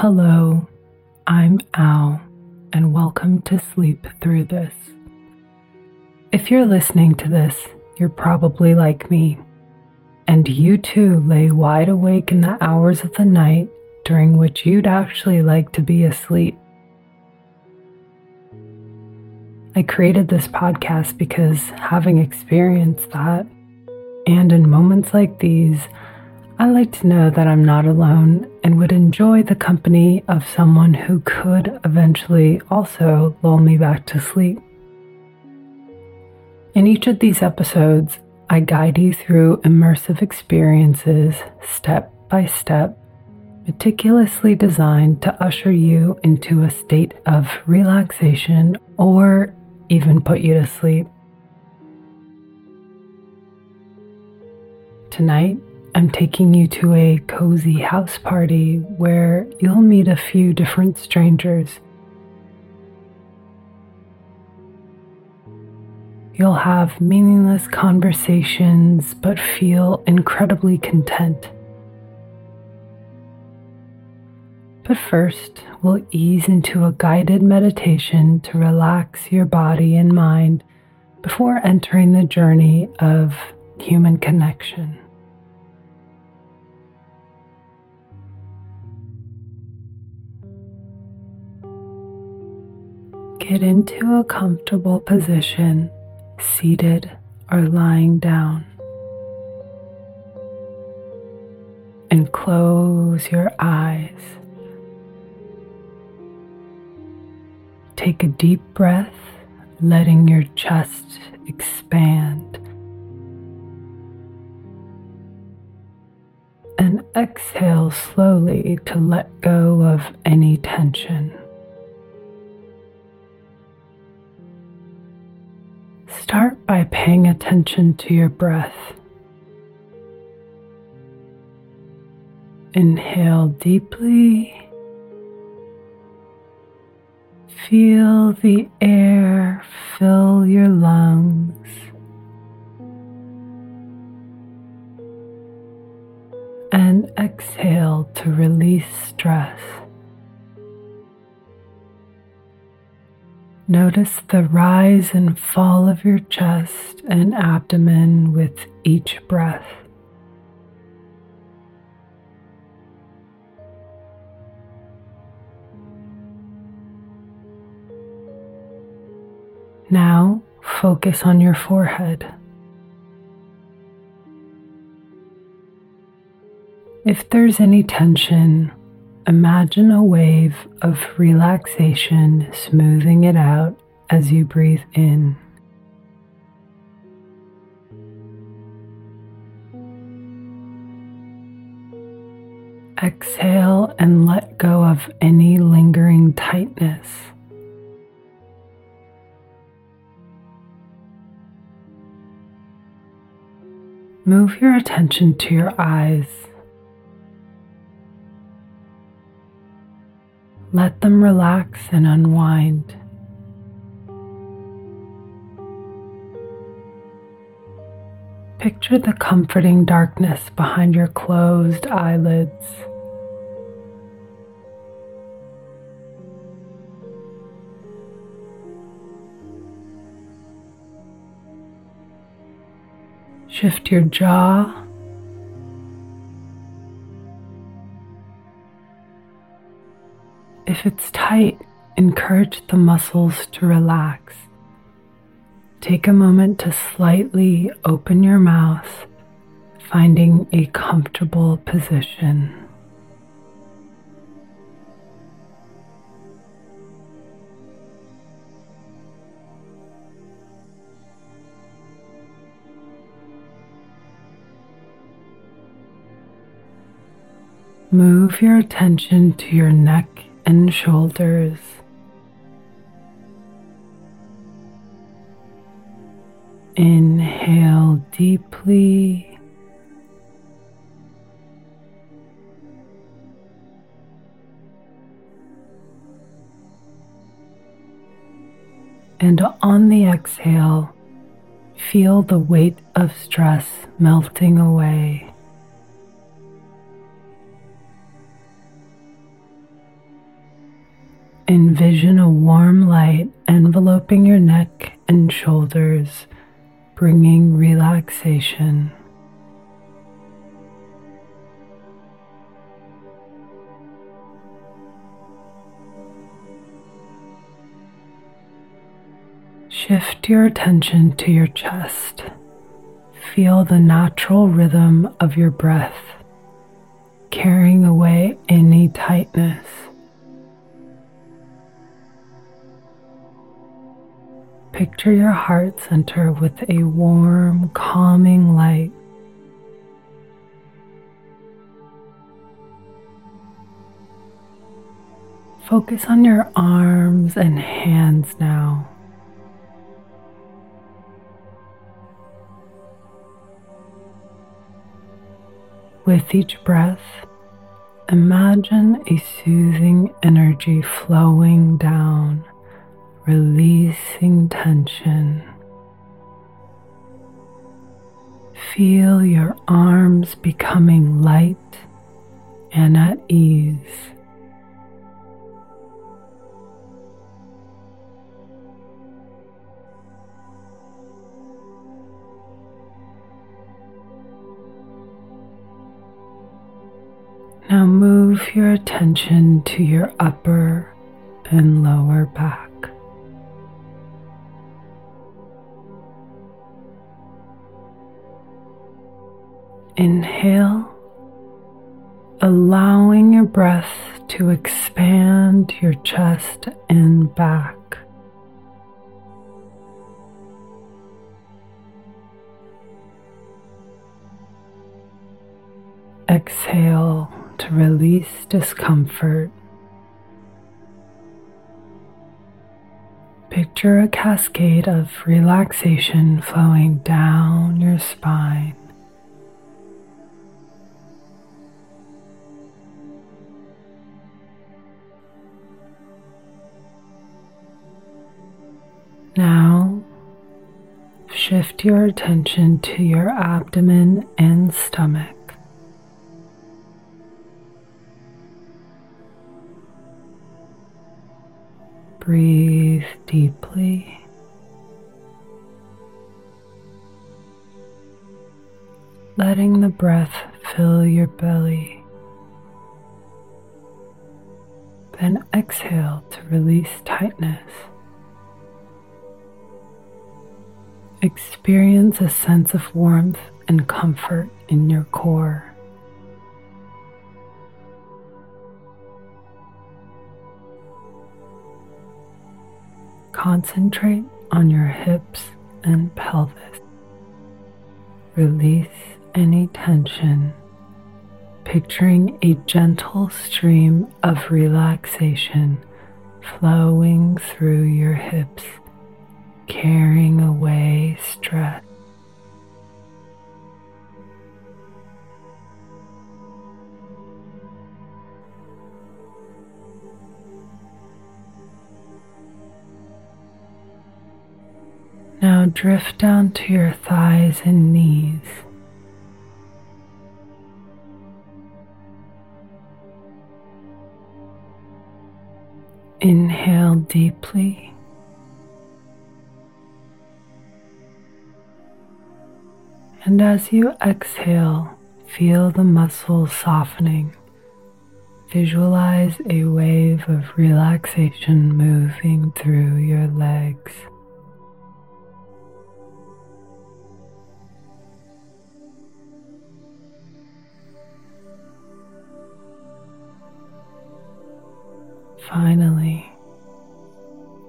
Hello, I'm Al, and welcome to Sleep Through This. If you're listening to this, you're probably like me, and you too lay wide awake in the hours of the night during which you'd actually like to be asleep. I created this podcast because having experienced that, and in moments like these, I like to know that I'm not alone and would enjoy the company of someone who could eventually also lull me back to sleep. In each of these episodes, I guide you through immersive experiences step by step, meticulously designed to usher you into a state of relaxation or even put you to sleep. Tonight, I'm taking you to a cozy house party where you'll meet a few different strangers. You'll have meaningless conversations but feel incredibly content. But first, we'll ease into a guided meditation to relax your body and mind before entering the journey of human connection. Get into a comfortable position, seated or lying down. And close your eyes. Take a deep breath, letting your chest expand. And exhale slowly to let go of any tension. Start by paying attention to your breath. Inhale deeply. Feel the air fill your lungs. And exhale to release stress. Notice the rise and fall of your chest and abdomen with each breath. Now focus on your forehead. If there's any tension Imagine a wave of relaxation smoothing it out as you breathe in. Exhale and let go of any lingering tightness. Move your attention to your eyes. Let them relax and unwind. Picture the comforting darkness behind your closed eyelids. Shift your jaw If it's tight, encourage the muscles to relax. Take a moment to slightly open your mouth, finding a comfortable position. Move your attention to your neck and shoulders. Inhale deeply. And on the exhale, feel the weight of stress melting away. Envision a warm light enveloping your neck and shoulders, bringing relaxation. Shift your attention to your chest. Feel the natural rhythm of your breath, carrying away any tightness. Picture your heart center with a warm, calming light. Focus on your arms and hands now. With each breath, imagine a soothing energy flowing down, releasing tension. Feel your arms becoming light and at ease. Now move your attention to your upper and lower back. Inhale, allowing your breath to expand your chest and back. Exhale to release discomfort. Picture a cascade of relaxation flowing down your spine. Now, shift your attention to your abdomen and stomach. Breathe deeply. Letting the breath fill your belly. Then exhale to release tightness. Experience a sense of warmth and comfort in your core. Concentrate on your hips and pelvis. Release any tension, picturing a gentle stream of relaxation flowing through your hips, carrying away stress. Now drift down to your thighs and knees. Inhale deeply. And as you exhale, feel the muscles softening. Visualize a wave of relaxation moving through your legs. Finally,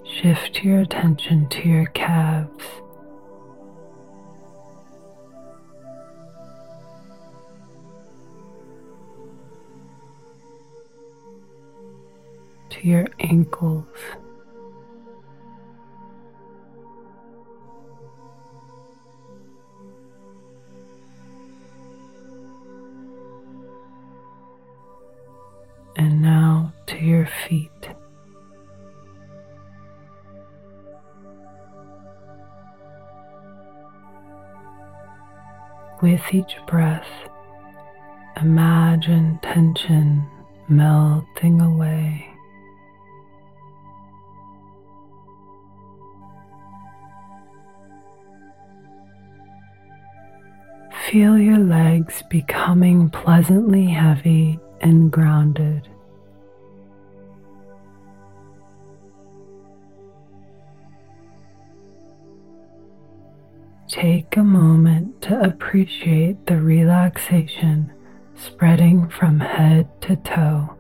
shift your attention to your calves. Your ankles. And now to your feet. With each breath, imagine tension melting away. Feel your legs becoming pleasantly heavy and grounded. Take a moment to appreciate the relaxation spreading from head to toe.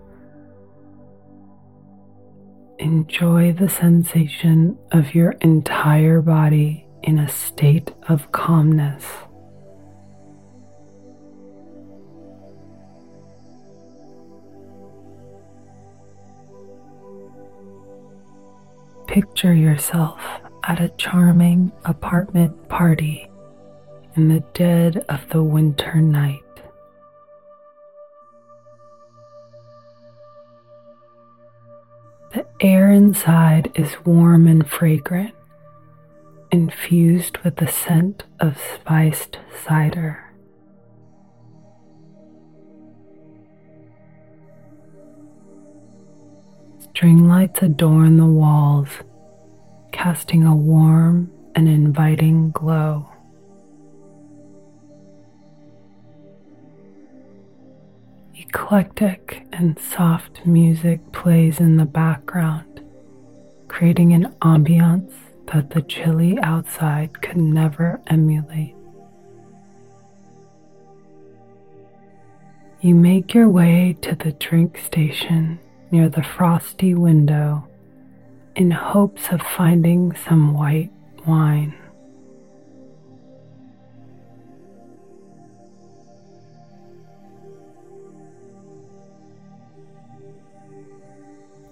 Enjoy the sensation of your entire body in a state of calmness. Picture yourself at a charming apartment party in the dead of the winter night. The air inside is warm and fragrant, infused with the scent of spiced cider. String lights adorn the walls, casting a warm and inviting glow. Eclectic and soft music plays in the background, creating an ambiance that the chilly outside could never emulate. You make your way to the drink station near the frosty window in hopes of finding some white wine.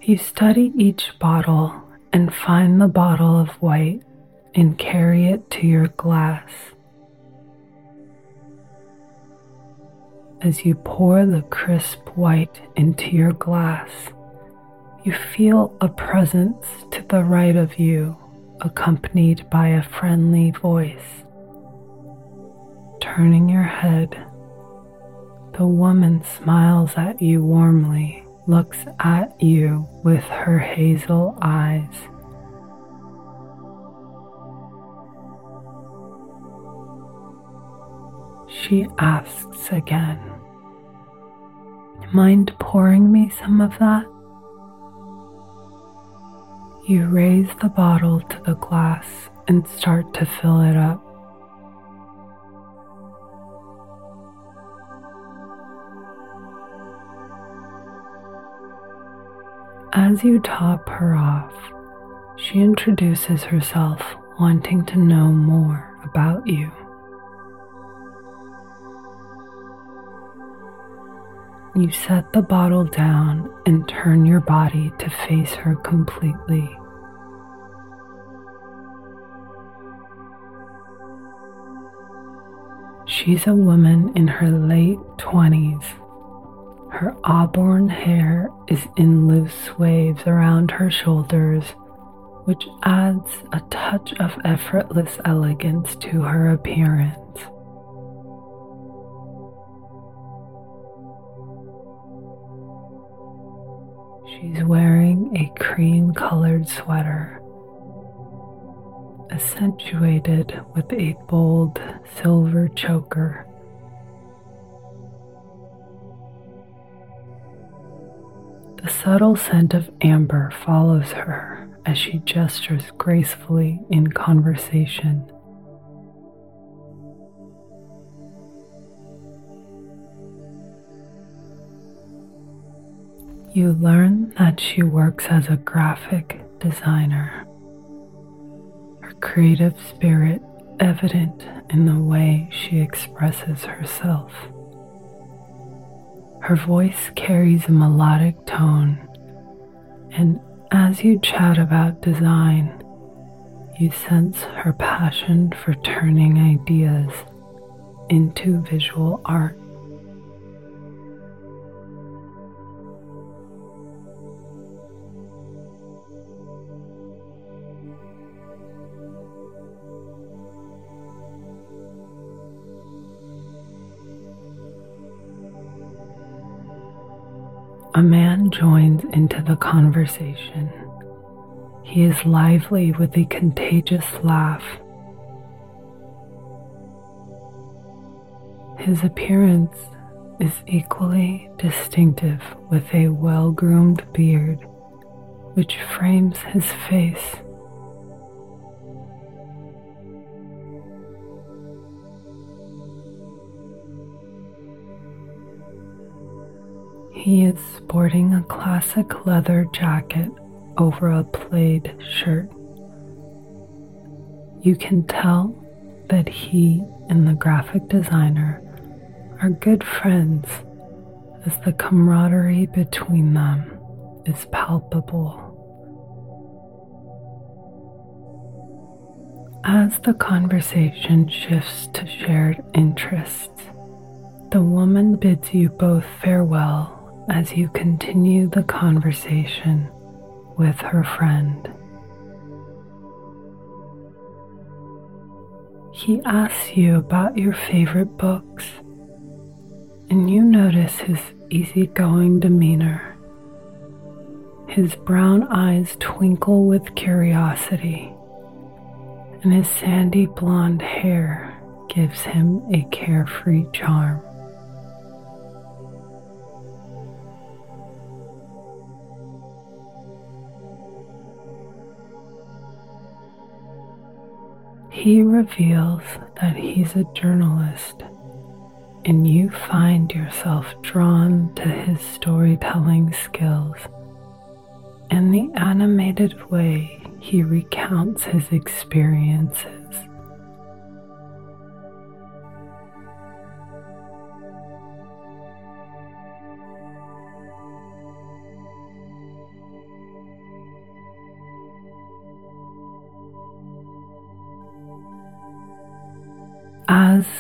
You study each bottle and find the bottle of white and carry it to your glass. As you pour the crisp white into your glass, you feel a presence to the right of you, accompanied by a friendly voice. Turning your head, the woman smiles at you warmly, looks at you with her hazel eyes. She asks again, Mind pouring me some of that? You raise the bottle to the glass and start to fill it up. As you top her off, she introduces herself, wanting to know more about you. You set the bottle down and turn your body to face her completely. She's a woman in her late 20s. Her auburn hair is in loose waves around her shoulders, which adds a touch of effortless elegance to her appearance. Wearing a cream colored sweater, accentuated with a bold silver choker. The subtle scent of amber follows her as she gestures gracefully in conversation. You learn that she works as a graphic designer. Her creative spirit evident in the way she expresses herself. Her voice carries a melodic tone, and as you chat about design, you sense her passion for turning ideas into visual art. A man joins into the conversation. He is lively with a contagious laugh. His appearance is equally distinctive with a well groomed beard which frames his face. He is sporting a classic leather jacket over a plaid shirt. You can tell that he and the graphic designer are good friends as the camaraderie between them is palpable. As the conversation shifts to shared interests, the woman bids you both farewell as you continue the conversation with her friend. He asks you about your favorite books, and you notice his easygoing demeanor. His brown eyes twinkle with curiosity, and his sandy blonde hair gives him a carefree charm. He reveals that he's a journalist, and you find yourself drawn to his storytelling skills and the animated way he recounts his experiences.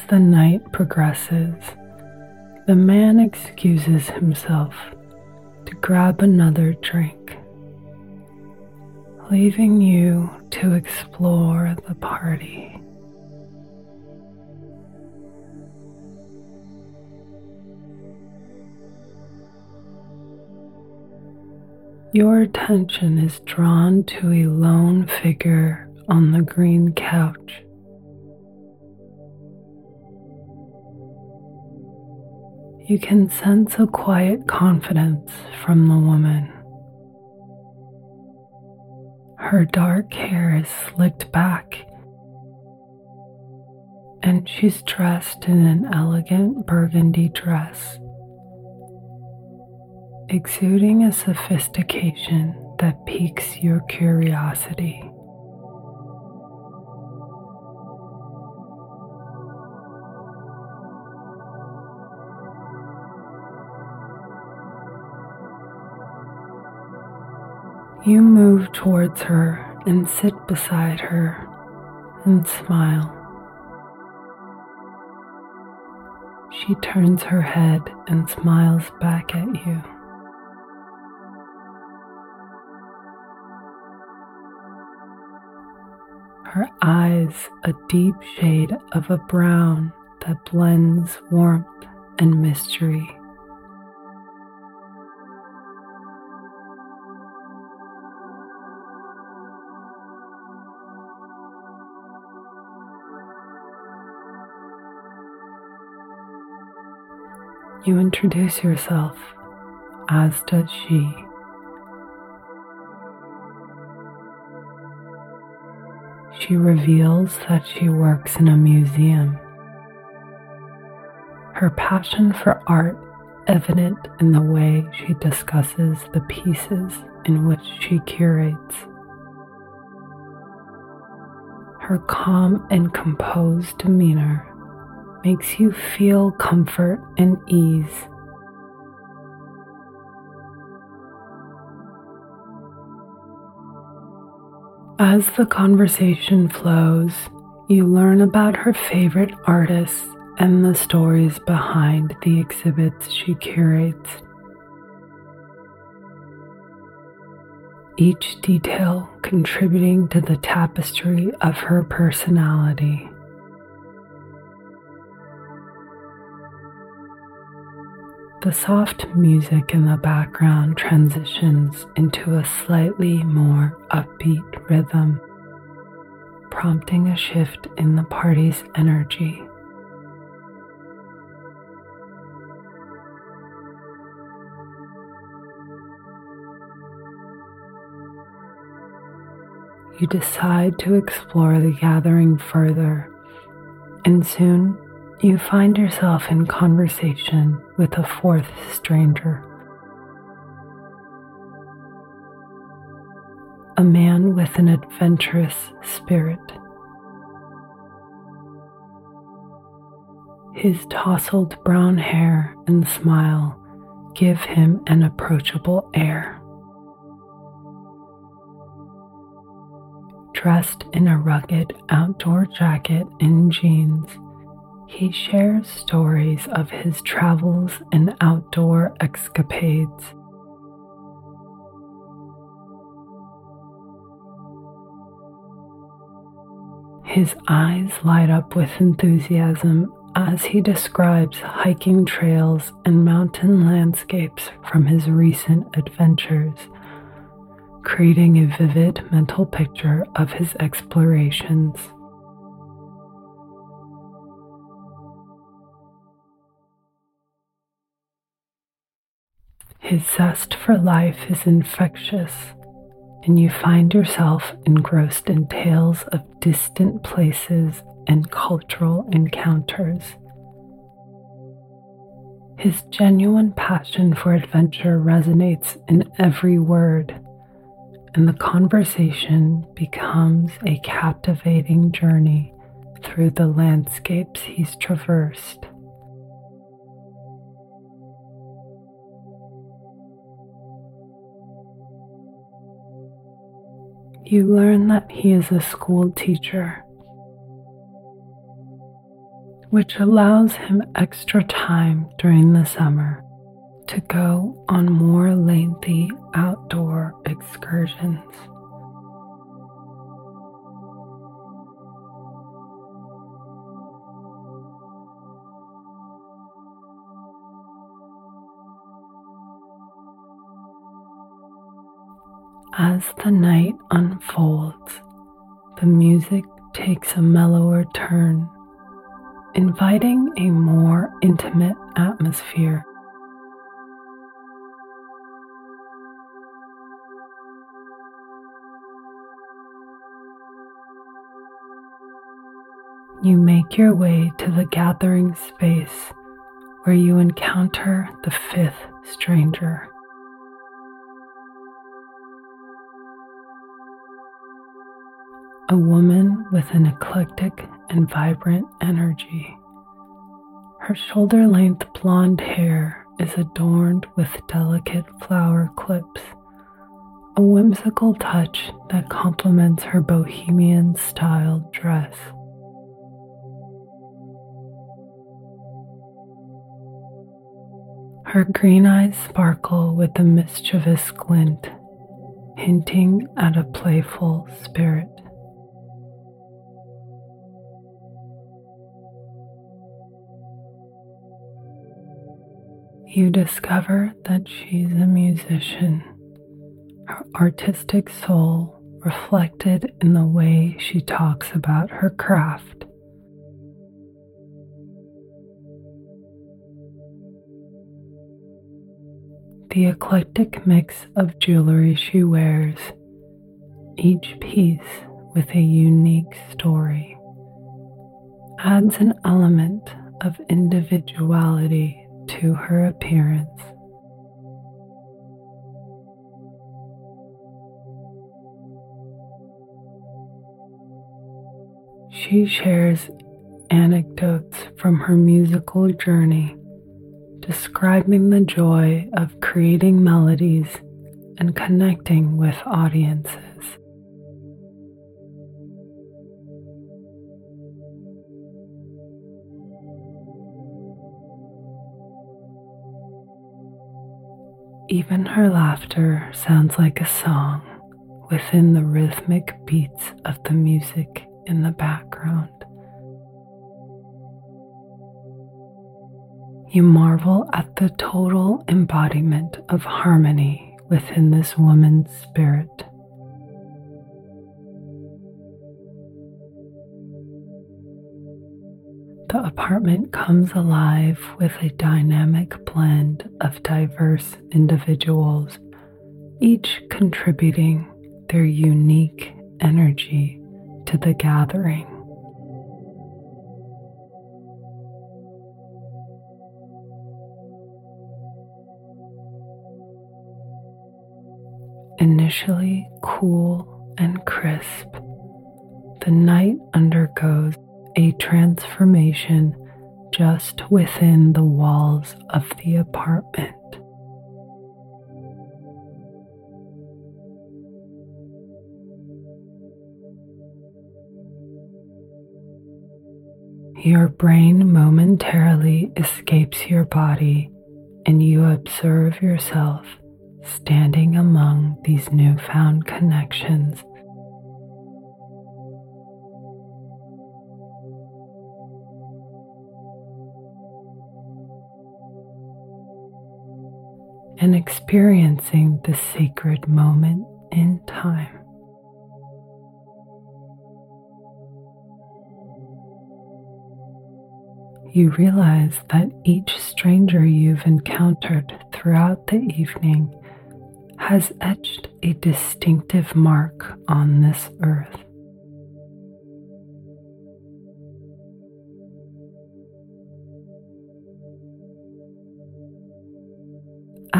The night progresses, the man excuses himself to grab another drink, leaving you to explore the party. Your attention is drawn to a lone figure on the green couch. You can sense a quiet confidence from the woman. Her dark hair is slicked back, and she's dressed in an elegant burgundy dress, exuding a sophistication that piques your curiosity. You move towards her and sit beside her and smile. She turns her head and smiles back at you. Her eyes a deep shade of a brown that blends warmth and mystery. You introduce yourself, as does she. She reveals that she works in a museum. Her passion for art evident in the way she discusses the pieces in which she curates. Her calm and composed demeanor makes you feel comfort and ease. As the conversation flows, you learn about her favorite artists and the stories behind the exhibits she curates. Each detail contributing to the tapestry of her personality. The soft music in the background transitions into a slightly more upbeat rhythm, prompting a shift in the party's energy. You decide to explore the gathering further, and soon you find yourself in conversation with a fourth stranger. A man with an adventurous spirit. His tousled brown hair and smile give him an approachable air. Dressed in a rugged outdoor jacket and jeans, he shares stories of his travels and outdoor escapades. His eyes light up with enthusiasm as he describes hiking trails and mountain landscapes from his recent adventures, creating a vivid mental picture of his explorations. His zest for life is infectious, and you find yourself engrossed in tales of distant places and cultural encounters. His genuine passion for adventure resonates in every word, and the conversation becomes a captivating journey through the landscapes he's traversed. You learn that he is a school teacher which allows him extra time during the summer to go on more lengthy outdoor excursions. As the night unfolds, the music takes a mellower turn inviting a more intimate atmosphere. You make your way to the gathering space where you encounter the fifth stranger. A woman with an eclectic and vibrant energy. Her shoulder length blonde hair is adorned with delicate flower clips, a whimsical touch that complements her bohemian style dress. Her green eyes sparkle with a mischievous glint, hinting at a playful spirit. You discover that she's a musician, her artistic soul reflected in the way she talks about her craft. The eclectic mix of jewelry she wears, each piece with a unique story, adds an element of individuality to her appearance. She shares anecdotes from her musical journey, describing the joy of creating melodies and connecting with audiences. Even her laughter sounds like a song within the rhythmic beats of the music in the background. You marvel at the total embodiment of harmony within this woman's spirit. The apartment comes alive with a dynamic blend of diverse individuals, each contributing their unique energy to the gathering. Initially cool and crisp, the night undergoes a transformation just within the walls of the apartment. Your brain momentarily escapes your body and you observe yourself standing among these newfound connections. And experiencing the sacred moment in time. you realize that each stranger you've encountered throughout the evening has etched a distinctive mark on this earth.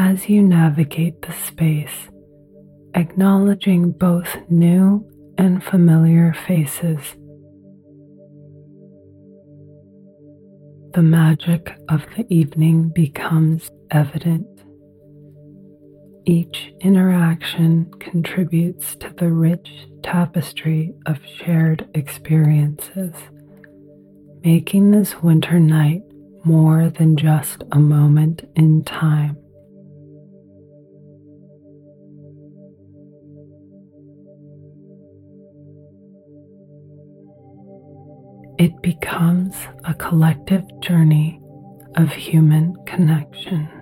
As you navigate the space, acknowledging both new and familiar faces the magic of the evening becomes evident. Each interaction contributes to the rich tapestry of shared experiences, making this winter night more than just a moment in time. It becomes a collective journey of human connection.